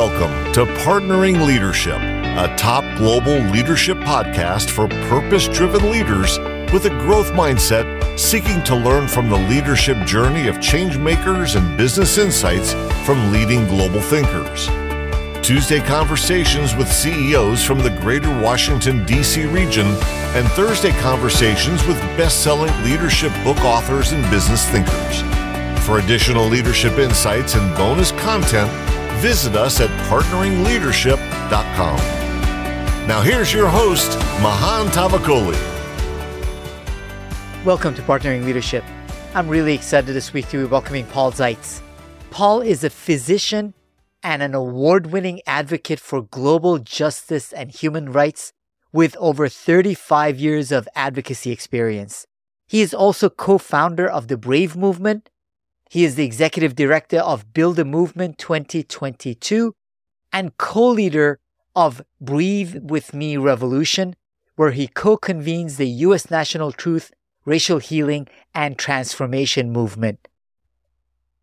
Welcome to Partnering Leadership, a top global leadership podcast for purpose driven leaders with a growth mindset seeking to learn from the leadership journey of change makers and business insights from leading global thinkers. Tuesday conversations with CEOs from the greater Washington, D.C. region, and Thursday conversations with best selling leadership book authors and business thinkers. For additional leadership insights and bonus content, visit us at partneringleadership.com. Now, here's your host, Mahan Tavakoli. Welcome to Partnering Leadership. I'm really excited this week to be welcoming Paul Zeitz. Paul is a physician and an award winning advocate for global justice and human rights with over 35 years of advocacy experience. He is also co founder of the Brave Movement he is the executive director of Build a Movement 2022 and co leader of Breathe With Me Revolution, where he co convenes the U.S. National Truth, Racial Healing, and Transformation Movement.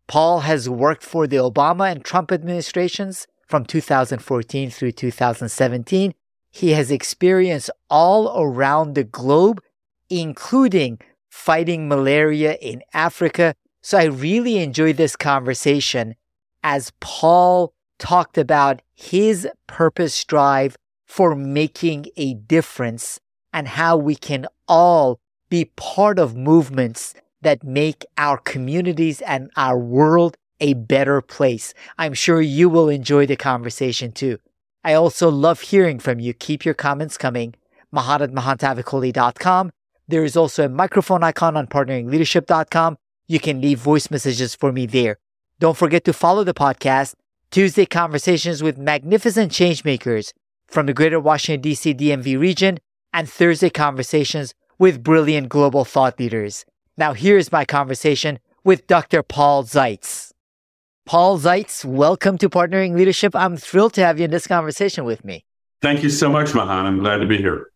Paul has worked for the Obama and Trump administrations from 2014 through 2017. He has experience all around the globe, including fighting malaria in Africa so I really enjoyed this conversation as Paul talked about his purpose drive for making a difference and how we can all be part of movements that make our communities and our world a better place. I'm sure you will enjoy the conversation too. I also love hearing from you. Keep your comments coming. Mahan at. There is also a microphone icon on partneringleadership.com you can leave voice messages for me there. Don't forget to follow the podcast, Tuesday Conversations with Magnificent Changemakers from the Greater Washington, D.C. DMV region, and Thursday Conversations with brilliant global thought leaders. Now, here's my conversation with Dr. Paul Zeitz. Paul Zeitz, welcome to Partnering Leadership. I'm thrilled to have you in this conversation with me. Thank you so much, Mahan. I'm glad to be here.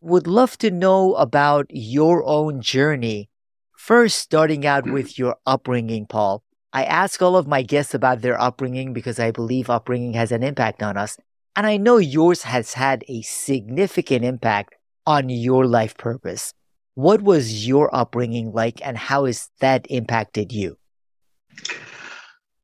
Would love to know about your own journey First, starting out mm. with your upbringing, Paul. I ask all of my guests about their upbringing because I believe upbringing has an impact on us. And I know yours has had a significant impact on your life purpose. What was your upbringing like and how has that impacted you?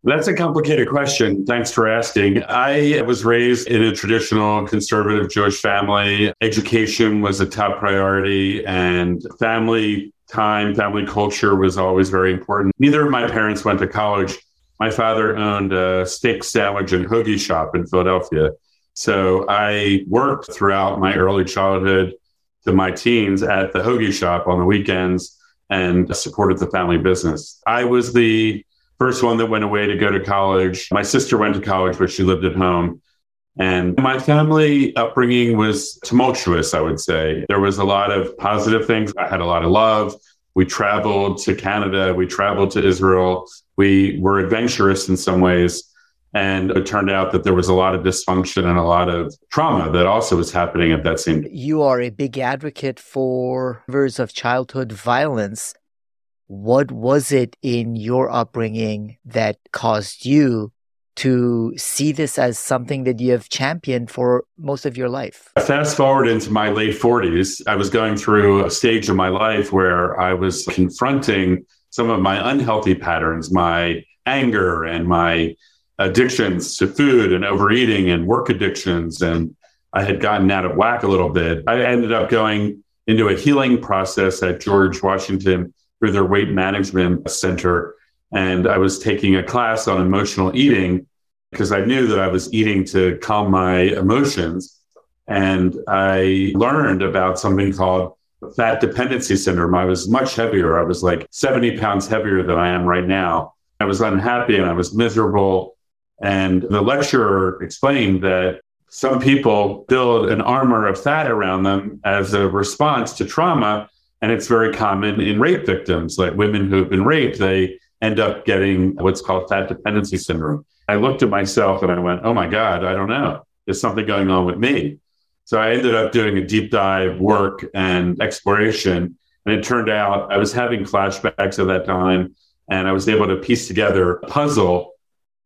That's a complicated question. Thanks for asking. I was raised in a traditional conservative Jewish family. Education was a top priority, and family time, family culture was always very important. Neither of my parents went to college. My father owned a steak sandwich and hoagie shop in Philadelphia. So I worked throughout my early childhood to my teens at the hoagie shop on the weekends and supported the family business. I was the first one that went away to go to college. My sister went to college, but she lived at home. And my family upbringing was tumultuous, I would say. There was a lot of positive things. I had a lot of love. We traveled to Canada, we traveled to Israel. We were adventurous in some ways. And it turned out that there was a lot of dysfunction and a lot of trauma that also was happening at that same time. You are a big advocate for survivors of childhood violence. What was it in your upbringing that caused you to see this as something that you have championed for most of your life? Fast forward into my late 40s, I was going through a stage of my life where I was confronting some of my unhealthy patterns, my anger and my addictions to food and overeating and work addictions. And I had gotten out of whack a little bit. I ended up going into a healing process at George Washington through their weight management center. And I was taking a class on emotional eating because I knew that I was eating to calm my emotions. And I learned about something called fat dependency syndrome. I was much heavier. I was like 70 pounds heavier than I am right now. I was unhappy and I was miserable. And the lecturer explained that some people build an armor of fat around them as a response to trauma. And it's very common in rape victims, like women who have been raped, they end up getting what's called fat dependency syndrome. I looked at myself and I went, oh my God, I don't know. There's something going on with me. So I ended up doing a deep dive work and exploration. And it turned out I was having flashbacks at that time and I was able to piece together a puzzle.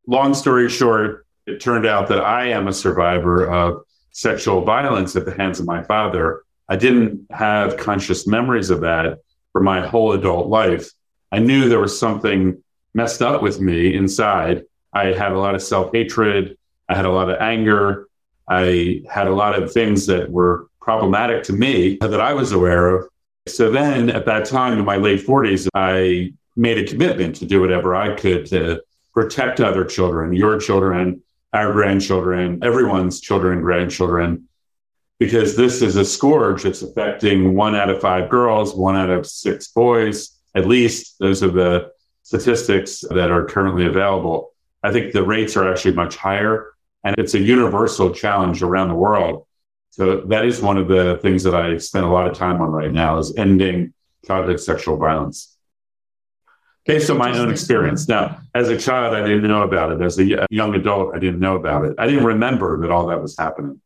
Long story short, it turned out that I am a survivor of sexual violence at the hands of my father. I didn't have conscious memories of that for my whole adult life. I knew there was something messed up with me inside. I had a lot of self hatred. I had a lot of anger. I had a lot of things that were problematic to me that I was aware of. So then at that time in my late 40s, I made a commitment to do whatever I could to protect other children, your children, our grandchildren, everyone's children grandchildren, because this is a scourge that's affecting one out of five girls, one out of six boys, at least. Those are the statistics that are currently available. I think the rates are actually much higher, and it's a universal challenge around the world. So that is one of the things that I spend a lot of time on right now is ending childhood sexual violence based on my own experience. Now, as a child, I didn't know about it. As a young adult, I didn't know about it. I didn't remember that all that was happening.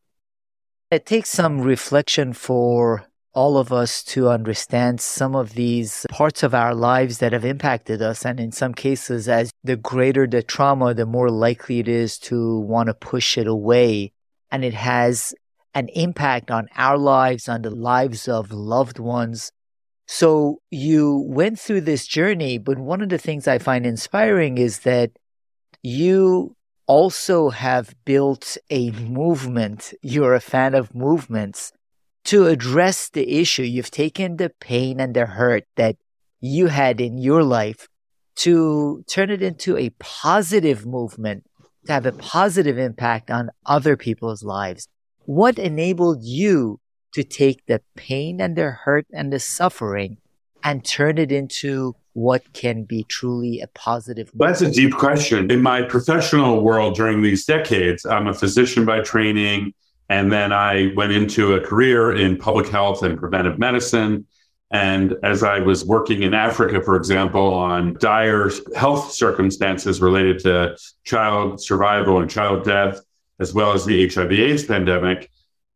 It takes some reflection for all of us to understand some of these parts of our lives that have impacted us. And in some cases, as the greater the trauma, the more likely it is to want to push it away. And it has an impact on our lives, on the lives of loved ones. So you went through this journey, but one of the things I find inspiring is that you also have built a movement. You're a fan of movements to address the issue. You've taken the pain and the hurt that you had in your life to turn it into a positive movement, to have a positive impact on other people's lives. What enabled you to take the pain and the hurt and the suffering and turn it into what can be truly a positive. That's a deep question. In my professional world during these decades, I'm a physician by training. And then I went into a career in public health and preventive medicine. And as I was working in Africa, for example, on dire health circumstances related to child survival and child death, as well as the HIV AIDS pandemic,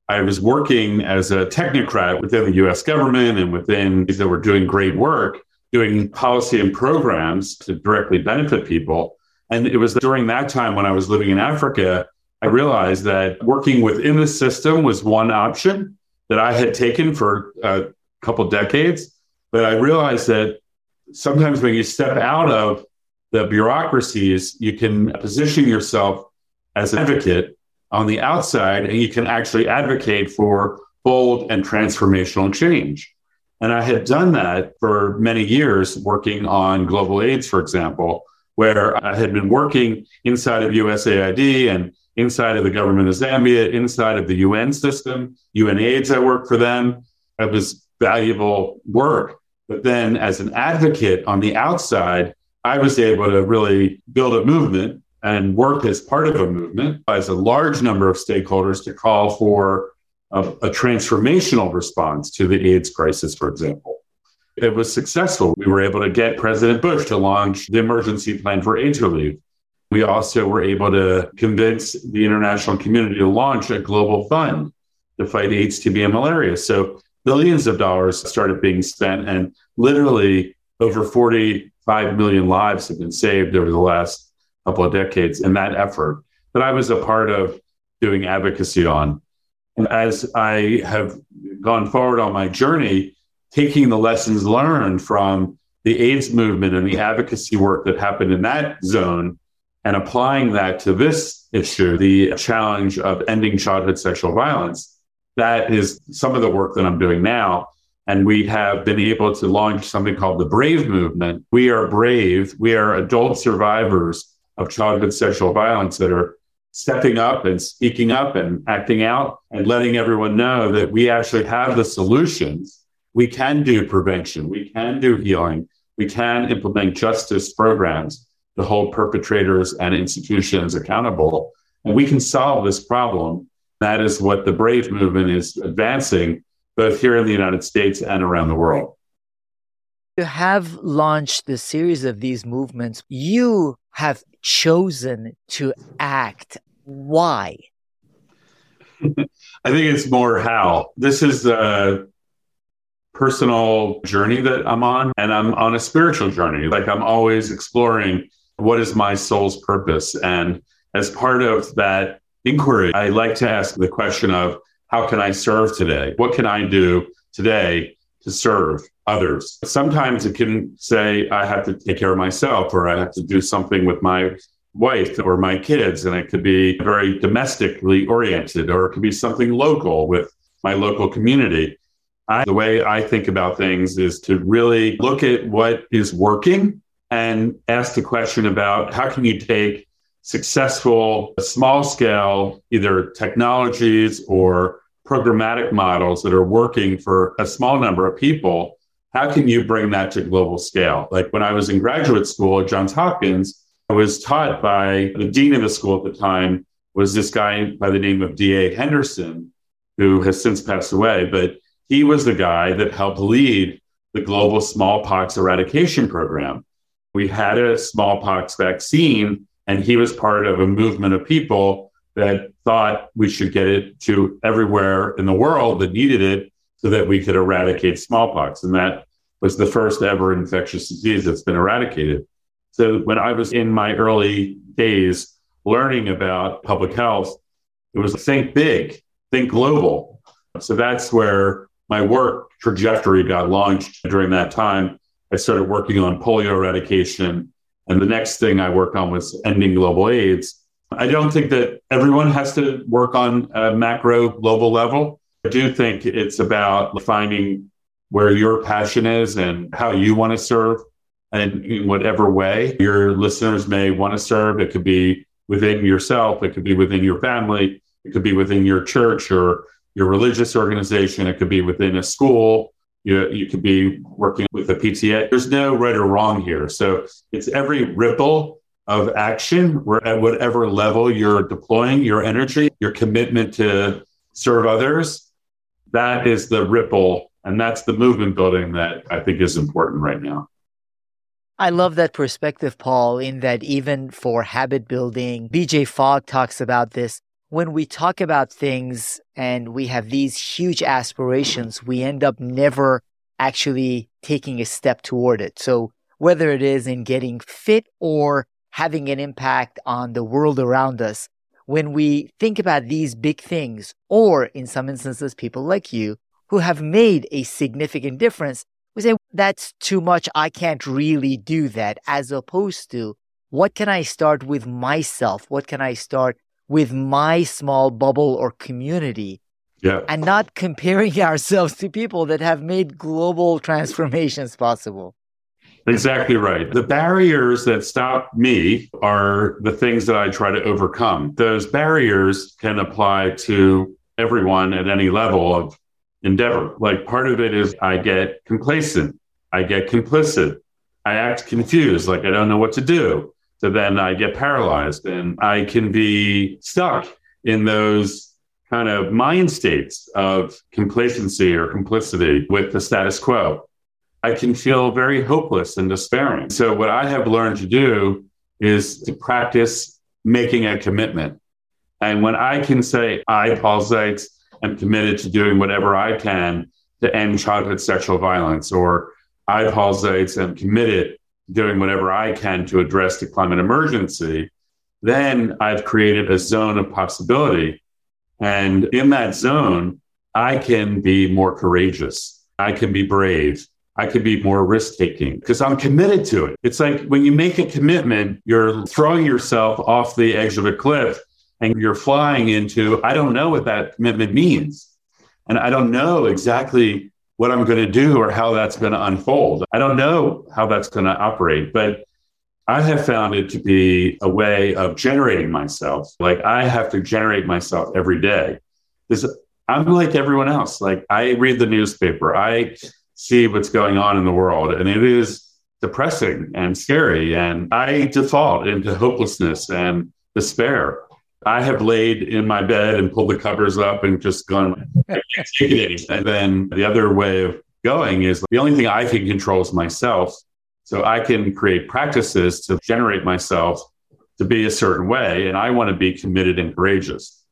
I was working as a technocrat within the US government and within these that were doing great work, doing policy and programs to directly benefit people. And it was during that time when I was living in Africa, I realized that working within the system was one option that I had taken for a couple decades. But I realized that sometimes when you step out of the bureaucracies, you can position yourself as an advocate on the outside and you can actually advocate for bold and transformational change. And I had done that for many years, working on global AIDS, for example, where I had been working inside of USAID and inside of the government of Zambia, inside of the UN system, UNAIDS, I worked for them. It was valuable work. But then as an advocate on the outside, I was able to really build a movement and work as part of a movement as a large number of stakeholders to call for a, a, transformational response to the AIDS crisis, for example. It was successful. We were able to get President Bush to launch the emergency plan for AIDS relief. We also were able to convince the international community to launch a global fund to fight AIDS, TB, and malaria. So billions of dollars started being spent, and literally over 45 million lives have been saved over the last couple of decades in that effort that I was a part of doing advocacy on. And as I have gone forward on my journey, taking the lessons learned from the AIDS movement and the advocacy work that happened in that zone and applying that to this issue, the challenge of ending childhood sexual violence, that is some of the work that I'm doing now. And we have been able to launch something called the Brave Movement. We are brave. We are adult survivors of childhood sexual violence that are stepping up and speaking up and acting out and letting everyone know that we actually have the solutions. We can do prevention, we can do healing, we can implement justice programs to hold perpetrators and institutions accountable. And we can solve this problem. That is what the Brave movement is advancing, both here in the United States and around the world. You have launched the series of these movements. You have chosen to act? Why? I think it's more how. This is a personal journey that I'm on, and I'm on a spiritual journey. Like I'm always exploring what is my soul's purpose. And as part of that inquiry, I like to ask the question of how can I serve today? What can I do today to serve others? Sometimes it can say, I have to take care of myself or I have to do something with my wife or my kids. And it could be very domestically oriented or it could be something local with my local community. I, the way I think about things is to really look at what is working and ask the question about how can you take successful small scale either technologies or programmatic models that are working for a small number of people how can you bring that to global scale? Like when i was in graduate school at johns hopkins i was taught by the dean of the school at the time was this guy by the name of D.A. Henderson who has since passed away but he was the guy that helped lead the global smallpox eradication program we had a smallpox vaccine and he was part of a movement of people that thought we should get it to everywhere in the world that needed it so that we could eradicate smallpox. And that was the first ever infectious disease that's been eradicated. So when I was in my early days learning about public health, it was think big, think global. So that's where my work trajectory got launched during that time. I started working on polio eradication and the next thing I worked on was ending global AIDS. I don't think that everyone has to work on a macro global level. I do think it's about finding where your passion is and how you want to serve and in whatever way your listeners may want to serve. It could be within yourself, it could be within your family, it could be within your church or your religious organization, it could be within a school, you, you could be working with a PTA. There's no right or wrong here. So it's every ripple of action where at whatever level you're deploying your energy, your commitment to serve others. That is the ripple. And that's the movement building that I think is important right now. I love that perspective, Paul, in that even for habit building, BJ Fogg talks about this when we talk about things and we have these huge aspirations, we end up never actually taking a step toward it. So whether it is in getting fit or having an impact on the world around us, when we think about these big things, or in some instances, people like you who have made a significant difference, we say, that's too much. I can't really do that. As opposed to, what can I start with myself? What can I start with my small bubble or community yeah. and not comparing ourselves to people that have made global transformations possible. Exactly right. The barriers that stop me are the things that I try to overcome. Those barriers can apply to everyone at any level of endeavor. Like part of it is I get complacent, I get complicit, I act confused, like I don't know what to do. So then I get paralyzed and I can be stuck in those kind of mind states of complacency or complicity with the status quo. I can feel very hopeless and despairing. So, what I have learned to do is to practice making a commitment. And when I can say, I, Paul Zeitz, am committed to doing whatever I can to end childhood sexual violence, or I, Paul Zeitz, am committed doing whatever I can to address the climate emergency, then I've created a zone of possibility. And in that zone, I can be more courageous. I can be brave. I can be more risk taking because I'm committed to it. It's like when you make a commitment, you're throwing yourself off the edge of a cliff and you're flying into, I don't know what that commitment means. And I don't know exactly what I'm going to do or how that's going to unfold. I don't know how that's going to operate, but I have found it to be a way of generating myself. Like I have to generate myself every day. This, I'm like everyone else. Like I read the newspaper, I see what's going on in the world, and it is depressing and scary. And I default into hopelessness and despair. I have laid in my bed and pulled the covers up and just gone, and then the other way of going is the only thing I can control is myself. So I can create practices to generate myself to be a certain way. And I want to be committed and courageous.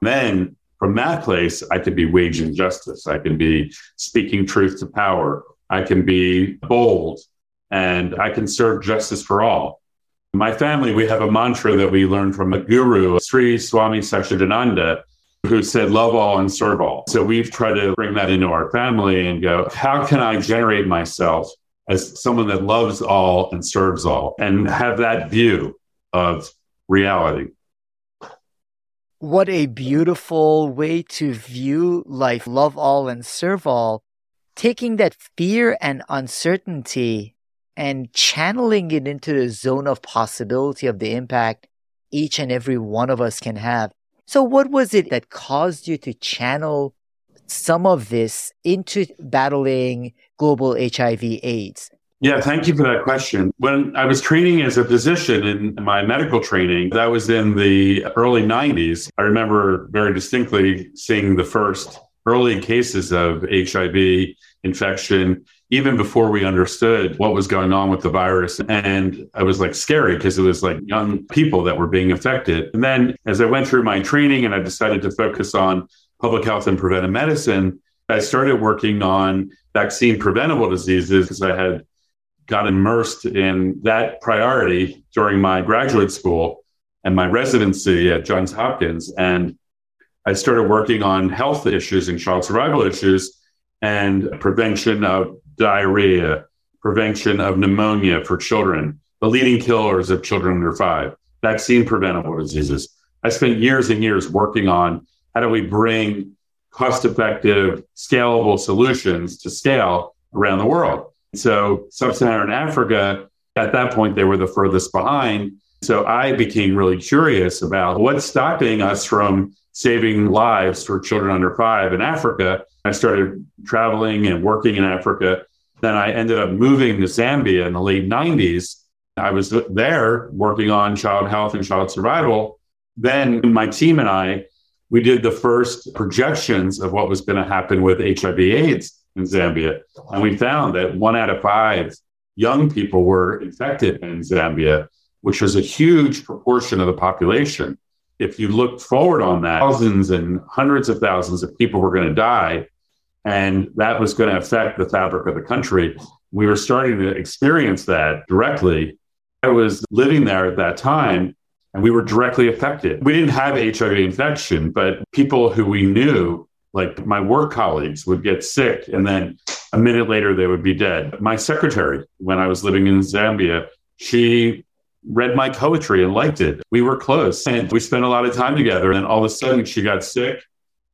Then from that place, I can be waging justice. I can be speaking truth to power. I can be bold and I can serve justice for all. My family, we have a mantra that we learned from a guru, Sri Swami Satchidananda, who said, love all and serve all. So we've tried to bring that into our family and go, how can I generate myself as someone that loves all and serves all and have that view of reality? What a beautiful way to view life, love all and serve all. Taking that fear and uncertainty and channeling it into the zone of possibility of the impact each and every one of us can have. So, what was it that caused you to channel some of this into battling global HIV AIDS? Yeah, thank you for that question. When I was training as a physician in my medical training, that was in the early 90s. I remember very distinctly seeing the first early cases of HIV infection even before we understood what was going on with the virus. And I was like scary because it was like young people that were being affected. And then as I went through my training and I decided to focus on public health and preventive medicine, I started working on vaccine preventable diseases because I had got immersed in that priority during my graduate school and my residency at Johns Hopkins. And I started working on health issues and child survival issues and prevention of diarrhea, prevention of pneumonia for children, the leading killers of children under five, vaccine preventable diseases. I spent years and years working on how do we bring cost effective, scalable solutions to scale around the world. So, sub Saharan Africa, at that point, they were the furthest behind. So, I became really curious about what's stopping us from saving lives for children under five in Africa. I started traveling and working in Africa. Then I ended up moving to Zambia in the late 90s. I was there working on child health and child survival. Then my team and I, we did the first projections of what was going to happen with HIV AIDS in Zambia. And we found that one out of five young people were infected in Zambia, which was a huge proportion of the population if you looked forward on that, thousands and hundreds of thousands of people were going to die, and that was going to affect the fabric of the country. We were starting to experience that directly. I was living there at that time, and we were directly affected. We didn't have HIV infection, but people who we knew, like my work colleagues, would get sick, and then a minute later they would be dead. My secretary, when I was living in Zambia, she read my poetry and liked it. We were close and we spent a lot of time together. And all of a sudden she got sick.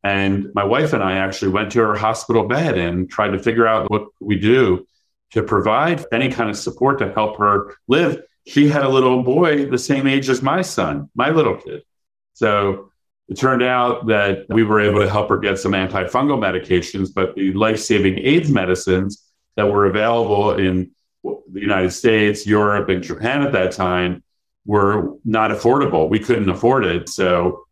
And my wife and I actually went to her hospital bed and tried to figure out what we do to provide any kind of support to help her live. She had a little boy the same age as my son, my little kid. So it turned out that we were able to help her get some antifungal medications, but the life saving AIDS medicines that were available in the United States, Europe, and Japan at that time were not affordable. We couldn't afford it. So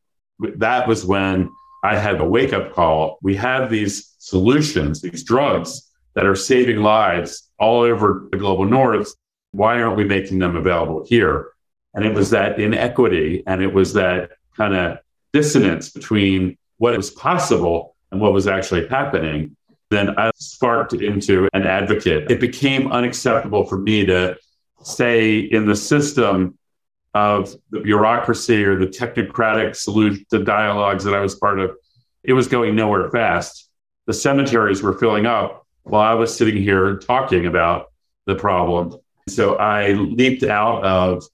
that was when I had a wake up call. We have these solutions, these drugs that are saving lives all over the global north. Why aren't we making them available here? And it was that inequity and it was that kind of dissonance between what was possible and what was actually happening then I sparked into an advocate. It became unacceptable for me to stay in the system of the bureaucracy or the technocratic solution, dialogues that I was part of. It was going nowhere fast. The cemeteries were filling up while I was sitting here talking about the problem. So I leaped out of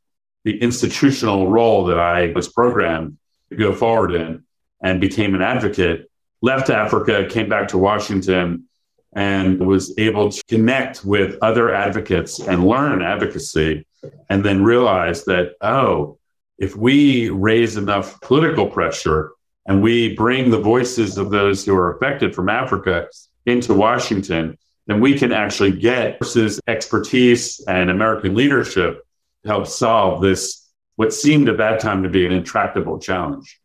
the institutional role that I was programmed to go forward in and became an advocate left Africa, came back to Washington, and was able to connect with other advocates and learn advocacy, and then realize that, oh, if we raise enough political pressure and we bring the voices of those who are affected from Africa into Washington, then we can actually get versus expertise and American leadership to help solve this, what seemed at that time to be an intractable challenge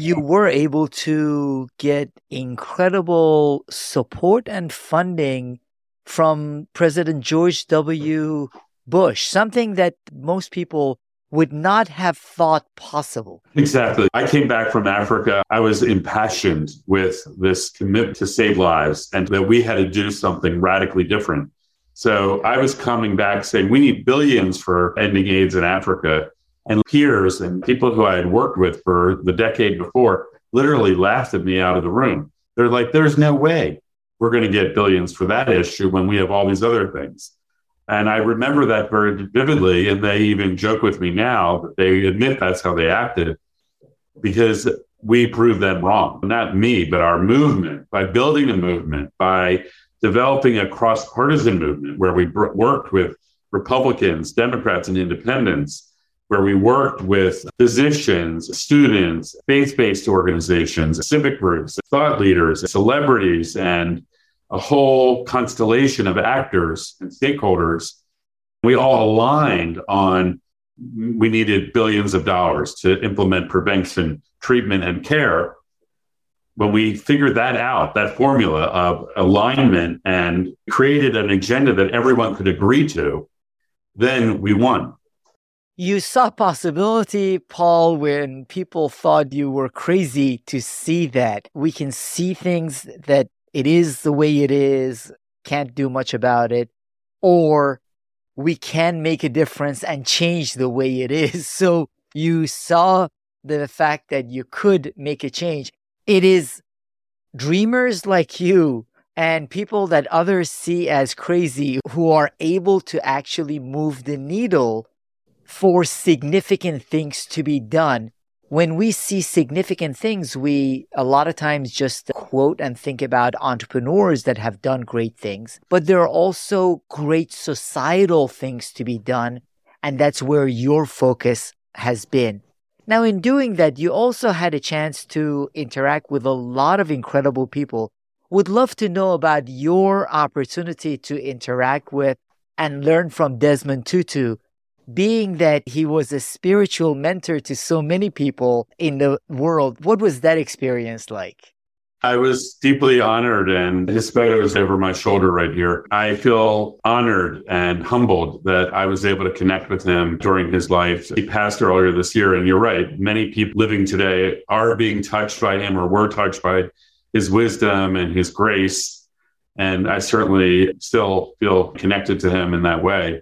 you were able to get incredible support and funding from President George W. Bush, something that most people would not have thought possible. Exactly. I came back from Africa. I was impassioned with this commitment to save lives and that we had to do something radically different. So I was coming back saying, we need billions for ending AIDS in Africa. And peers and people who I had worked with for the decade before literally laughed at me out of the room. They're like, there's no way we're going to get billions for that issue when we have all these other things. And I remember that very vividly. And they even joke with me now that they admit that's how they acted because we proved them wrong. Not me, but our movement by building a movement, by developing a cross partisan movement where we worked with Republicans, Democrats, and independents, where we worked with physicians, students, faith based organizations, civic groups, thought leaders, celebrities, and a whole constellation of actors and stakeholders. We all aligned on we needed billions of dollars to implement prevention, treatment, and care. When we figured that out, that formula of alignment and created an agenda that everyone could agree to, then we won. You saw possibility, Paul, when people thought you were crazy to see that. We can see things that it is the way it is, can't do much about it, or we can make a difference and change the way it is. So you saw the fact that you could make a change. It is dreamers like you and people that others see as crazy who are able to actually move the needle for significant things to be done when we see significant things, we a lot of times just quote and think about entrepreneurs that have done great things, but there are also great societal things to be done. And that's where your focus has been. Now, in doing that, you also had a chance to interact with a lot of incredible people. Would love to know about your opportunity to interact with and learn from Desmond Tutu being that he was a spiritual mentor to so many people in the world, what was that experience like? I was deeply honored, and his photo is over my shoulder right here. I feel honored and humbled that I was able to connect with him during his life. He passed earlier this year, and you're right. Many people living today are being touched by him or were touched by his wisdom and his grace. And I certainly still feel connected to him in that way.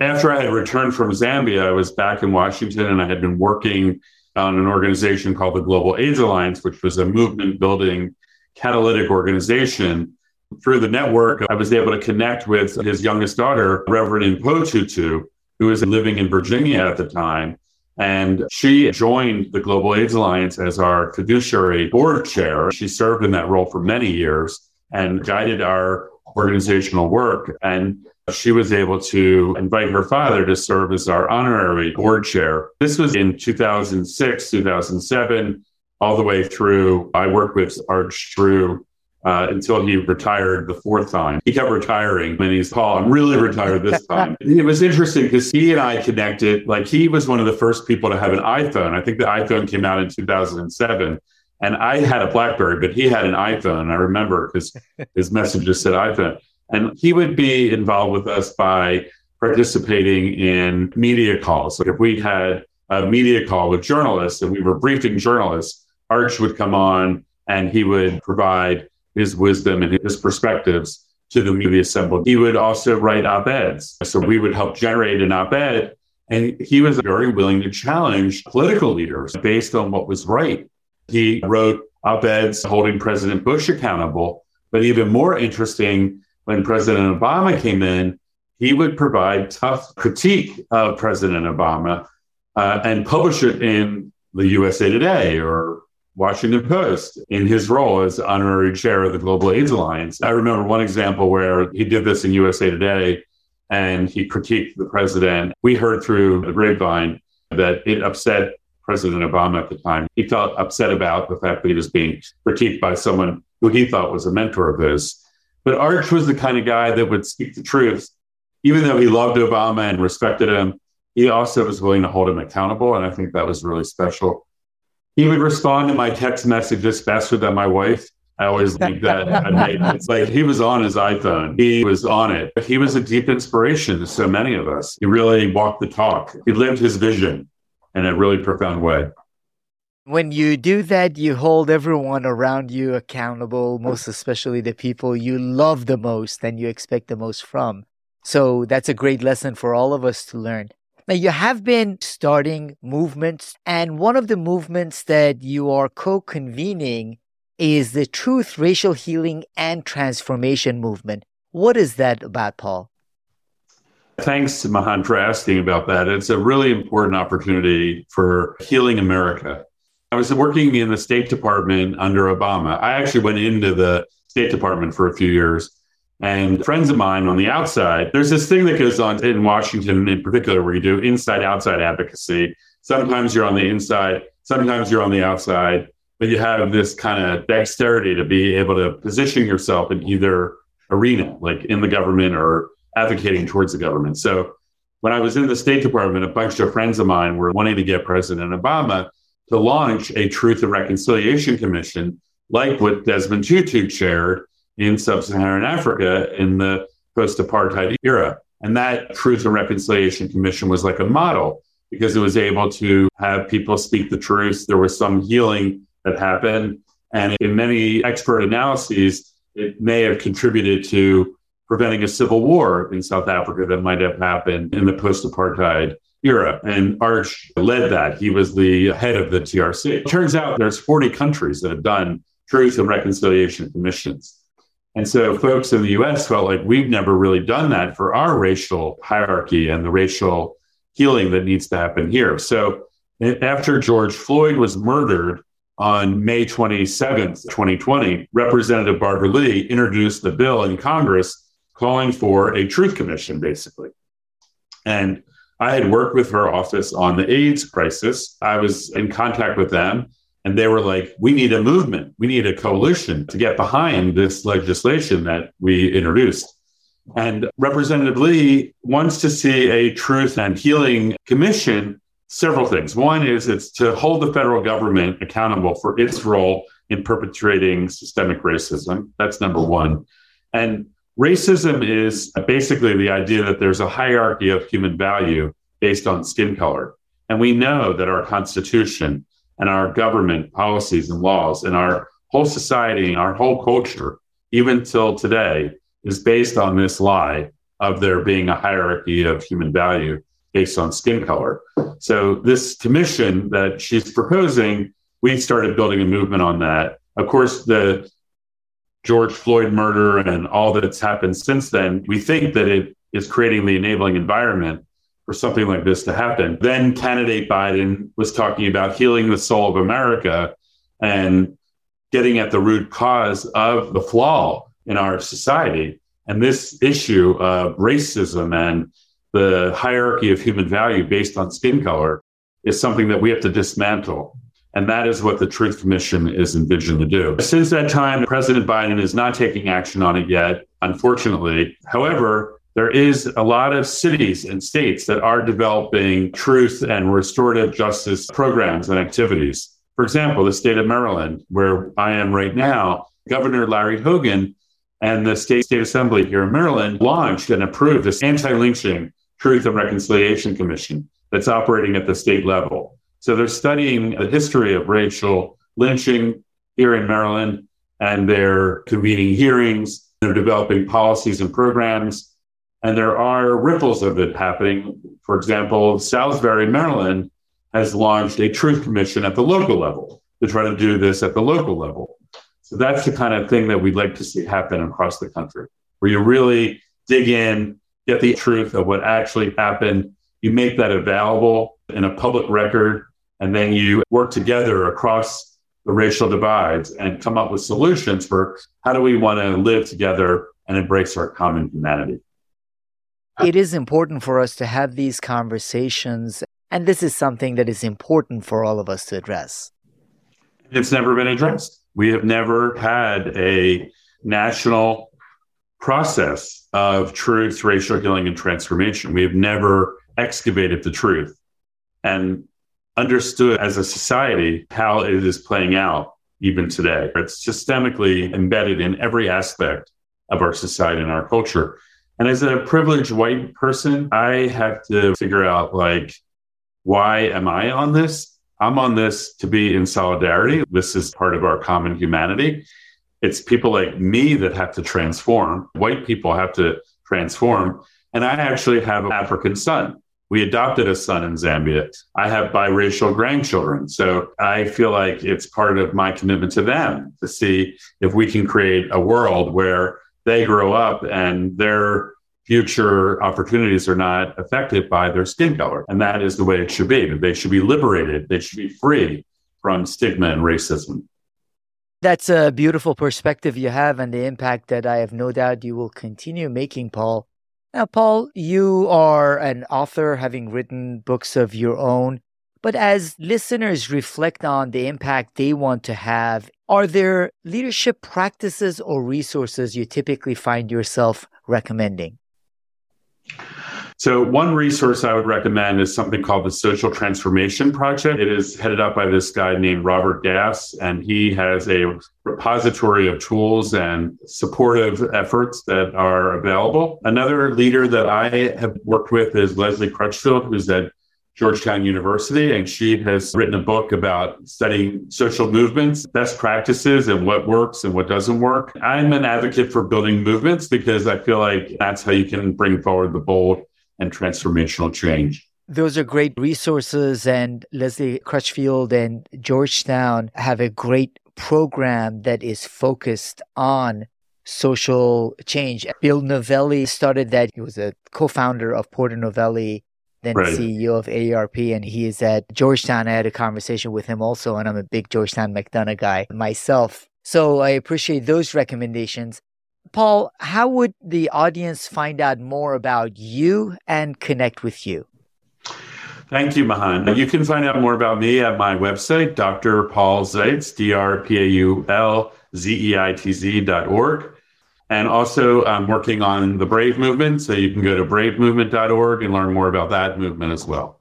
After I had returned from Zambia, I was back in Washington and I had been working on an organization called the Global AIDS Alliance, which was a movement building catalytic organization. Through the network, I was able to connect with his youngest daughter, Reverend Mpho Tutu, who was living in Virginia at the time. And she joined the Global AIDS Alliance as our fiduciary board chair. She served in that role for many years and guided our organizational work. And she was able to invite her father to serve as our honorary board chair. This was in 2006, 2007, all the way through. I worked with Arch through uh, until he retired the fourth time. He kept retiring and he's, Paul, I'm really retired this time. it was interesting because he and I connected. Like he was one of the first people to have an iPhone. I think the iPhone came out in 2007. And I had a Blackberry, but he had an iPhone. I remember because his messages said iPhone. And he would be involved with us by participating in media calls. So if we had a media call with journalists and we were briefing journalists, Arch would come on and he would provide his wisdom and his perspectives to the media assembled. He would also write op eds. So we would help generate an op ed. And he was very willing to challenge political leaders based on what was right. He wrote op eds holding President Bush accountable. But even more interesting, when President Obama came in, he would provide tough critique of President Obama uh, and publish it in the USA Today or Washington Post in his role as honorary chair of the Global AIDS Alliance. I remember one example where he did this in USA Today and he critiqued the president. We heard through the grapevine that it upset President Obama at the time. He felt upset about the fact that he was being critiqued by someone who he thought was a mentor of his. But Arch was the kind of guy that would speak the truth. Even though he loved Obama and respected him, he also was willing to hold him accountable. And I think that was really special. He would respond to my text messages faster than my wife. I always think that. it's like he was on his iPhone. He was on it. But he was a deep inspiration to so many of us. He really walked the talk. He lived his vision in a really profound way. When you do that, you hold everyone around you accountable, most especially the people you love the most and you expect the most from. So that's a great lesson for all of us to learn. Now, you have been starting movements, and one of the movements that you are co convening is the Truth, Racial Healing, and Transformation Movement. What is that about, Paul? Thanks, Mahan, for asking about that. It's a really important opportunity for healing America. I was working in the State Department under Obama. I actually went into the State Department for a few years. And friends of mine on the outside, there's this thing that goes on in Washington in particular where you do inside outside advocacy. Sometimes you're on the inside, sometimes you're on the outside, but you have this kind of dexterity to be able to position yourself in either arena, like in the government or advocating towards the government. So when I was in the State Department, a bunch of friends of mine were wanting to get President Obama to launch a Truth and Reconciliation Commission, like what Desmond Tutu chaired in sub Saharan Africa in the post apartheid era. And that Truth and Reconciliation Commission was like a model because it was able to have people speak the truth. There was some healing that happened. And in many expert analyses, it may have contributed to preventing a civil war in South Africa that might have happened in the post apartheid era. And Arch led that. He was the head of the TRC. It turns out there's 40 countries that have done truth and reconciliation commissions. And so folks in the US felt like we've never really done that for our racial hierarchy and the racial healing that needs to happen here. So after George Floyd was murdered on May 27th, 2020, Representative Barbara Lee introduced a bill in Congress calling for a truth commission, basically. And I had worked with her office on the AIDS crisis. I was in contact with them, and they were like, we need a movement, we need a coalition to get behind this legislation that we introduced. And Representative Lee wants to see a truth and healing commission. Several things. One is it's to hold the federal government accountable for its role in perpetrating systemic racism. That's number one. And Racism is basically the idea that there's a hierarchy of human value based on skin color. And we know that our Constitution and our government policies and laws and our whole society, and our whole culture, even till today, is based on this lie of there being a hierarchy of human value based on skin color. So, this commission that she's proposing, we started building a movement on that. Of course, the George Floyd murder and all that's happened since then, we think that it is creating the enabling environment for something like this to happen. Then candidate Biden was talking about healing the soul of America and getting at the root cause of the flaw in our society. And this issue of racism and the hierarchy of human value based on skin color is something that we have to dismantle. And that is what the Truth Commission is envisioned to do. Since that time, President Biden is not taking action on it yet, unfortunately. However, there is a lot of cities and states that are developing truth and restorative justice programs and activities. For example, the state of Maryland, where I am right now, Governor Larry Hogan and the state state assembly here in Maryland launched and approved this anti-lynching Truth and Reconciliation Commission that's operating at the state level. So they're studying the history of racial lynching here in Maryland, and they're convening hearings. They're developing policies and programs. And there are ripples of it happening. For example, Salisbury, Maryland has launched a truth commission at the local level to try to do this at the local level. So that's the kind of thing that we'd like to see happen across the country, where you really dig in, get the truth of what actually happened. You make that available in a public record and then you work together across the racial divides and come up with solutions for how do we want to live together and embrace our common humanity. It is important for us to have these conversations, and this is something that is important for all of us to address. It's never been addressed. We have never had a national process of truth, racial healing, and transformation. We have never excavated the truth. And understood as a society how it is playing out even today. It's systemically embedded in every aspect of our society and our culture. And as a privileged white person, I have to figure out like, why am I on this? I'm on this to be in solidarity. This is part of our common humanity. It's people like me that have to transform. White people have to transform. And I actually have an African son. We adopted a son in Zambia. I have biracial grandchildren. So I feel like it's part of my commitment to them to see if we can create a world where they grow up and their future opportunities are not affected by their skin color. And that is the way it should be. They should be liberated, they should be free from stigma and racism. That's a beautiful perspective you have and the impact that I have no doubt you will continue making, Paul. Now, Paul, you are an author having written books of your own. But as listeners reflect on the impact they want to have, are there leadership practices or resources you typically find yourself recommending? So, one resource I would recommend is something called the Social Transformation Project. It is headed up by this guy named Robert Gass, and he has a repository of tools and supportive efforts that are available. Another leader that I have worked with is Leslie Crutchfield, who's at Georgetown University, and she has written a book about studying social movements, best practices, and what works and what doesn't work. I'm an advocate for building movements because I feel like that's how you can bring forward the bold and transformational change. Those are great resources, and Leslie Crutchfield and Georgetown have a great program that is focused on social change. Bill Novelli started that. He was a co founder of Porter Novelli then right. CEO of AARP, and he is at Georgetown. I had a conversation with him also, and I'm a big Georgetown McDonough guy myself. So I appreciate those recommendations. Paul, how would the audience find out more about you and connect with you? Thank you, Mahan. You can find out more about me at my website, Dr. Paul Zeitz, D R P A U L Z E I T Z dot org. And also, I'm working on the Brave movement. So you can go to bravemovement.org and learn more about that movement as well.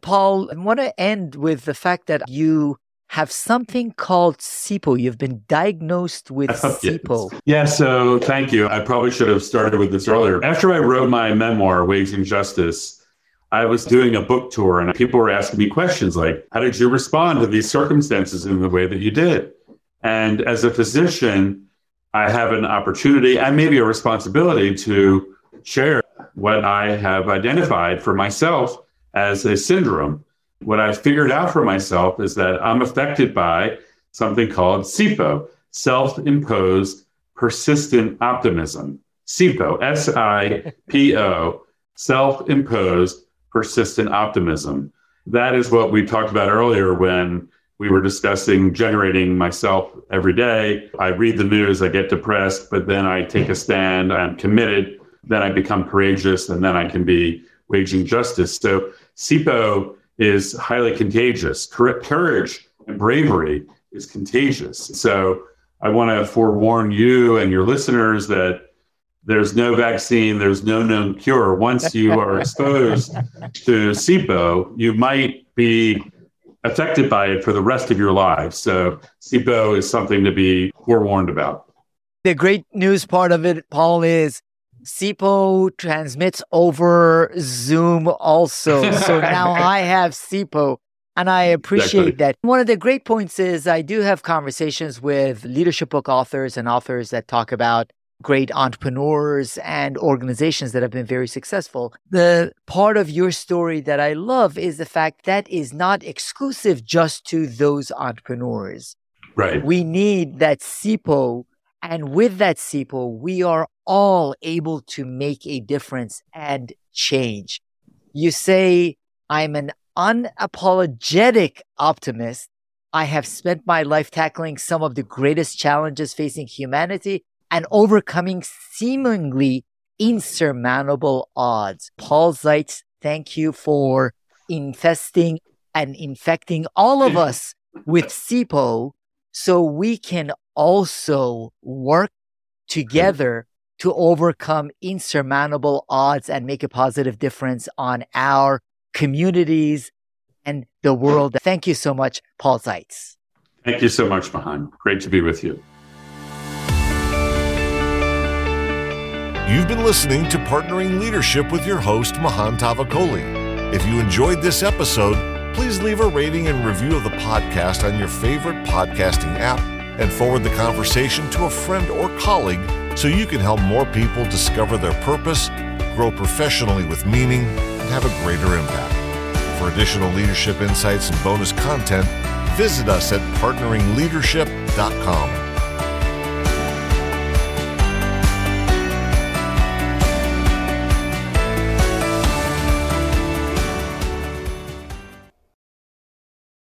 Paul, I want to end with the fact that you have something called SIPO. You've been diagnosed with SIPO. Yes. Yeah, so thank you. I probably should have started with this earlier. After I wrote my memoir, Waging Justice, I was doing a book tour and people were asking me questions like, How did you respond to these circumstances in the way that you did? And as a physician, I have an opportunity and maybe a responsibility to share what I have identified for myself as a syndrome. What I figured out for myself is that I'm affected by something called SIPO, self imposed persistent optimism. SIPO, S I P O, self imposed persistent optimism. That is what we talked about earlier when we were discussing generating myself every day. I read the news, I get depressed, but then I take a stand, I'm committed, then I become courageous, and then I can be waging justice. So SIPO is highly contagious. Courage and bravery is contagious. So I want to forewarn you and your listeners that there's no vaccine, there's no known cure. Once you are exposed to SIPO, you might be affected by it for the rest of your lives. So SIPO is something to be forewarned about. The great news part of it, Paul, is SIPO transmits over Zoom also. So now I have SIPO and I appreciate exactly. that. One of the great points is I do have conversations with leadership book authors and authors that talk about great entrepreneurs and organizations that have been very successful. The part of your story that I love is the fact that is not exclusive just to those entrepreneurs. Right. We need that SIPO. And with that SIPO, we are all able to make a difference and change. You say, I'm an unapologetic optimist. I have spent my life tackling some of the greatest challenges facing humanity and overcoming seemingly insurmountable odds. Paul Zeitz, thank you for infesting and infecting all of us with SIPO so we can also work together to overcome insurmountable odds and make a positive difference on our communities and the world. Thank you so much, Paul Zeitz. Thank you so much, Mahan. Great to be with you. You've been listening to Partnering Leadership with your host, Mahan Tavakoli. If you enjoyed this episode, please leave a rating and review of the podcast on your favorite podcasting app and forward the conversation to a friend or colleague so you can help more people discover their purpose, grow professionally with meaning, and have a greater impact. For additional leadership insights and bonus content, visit us at partneringleadership.com.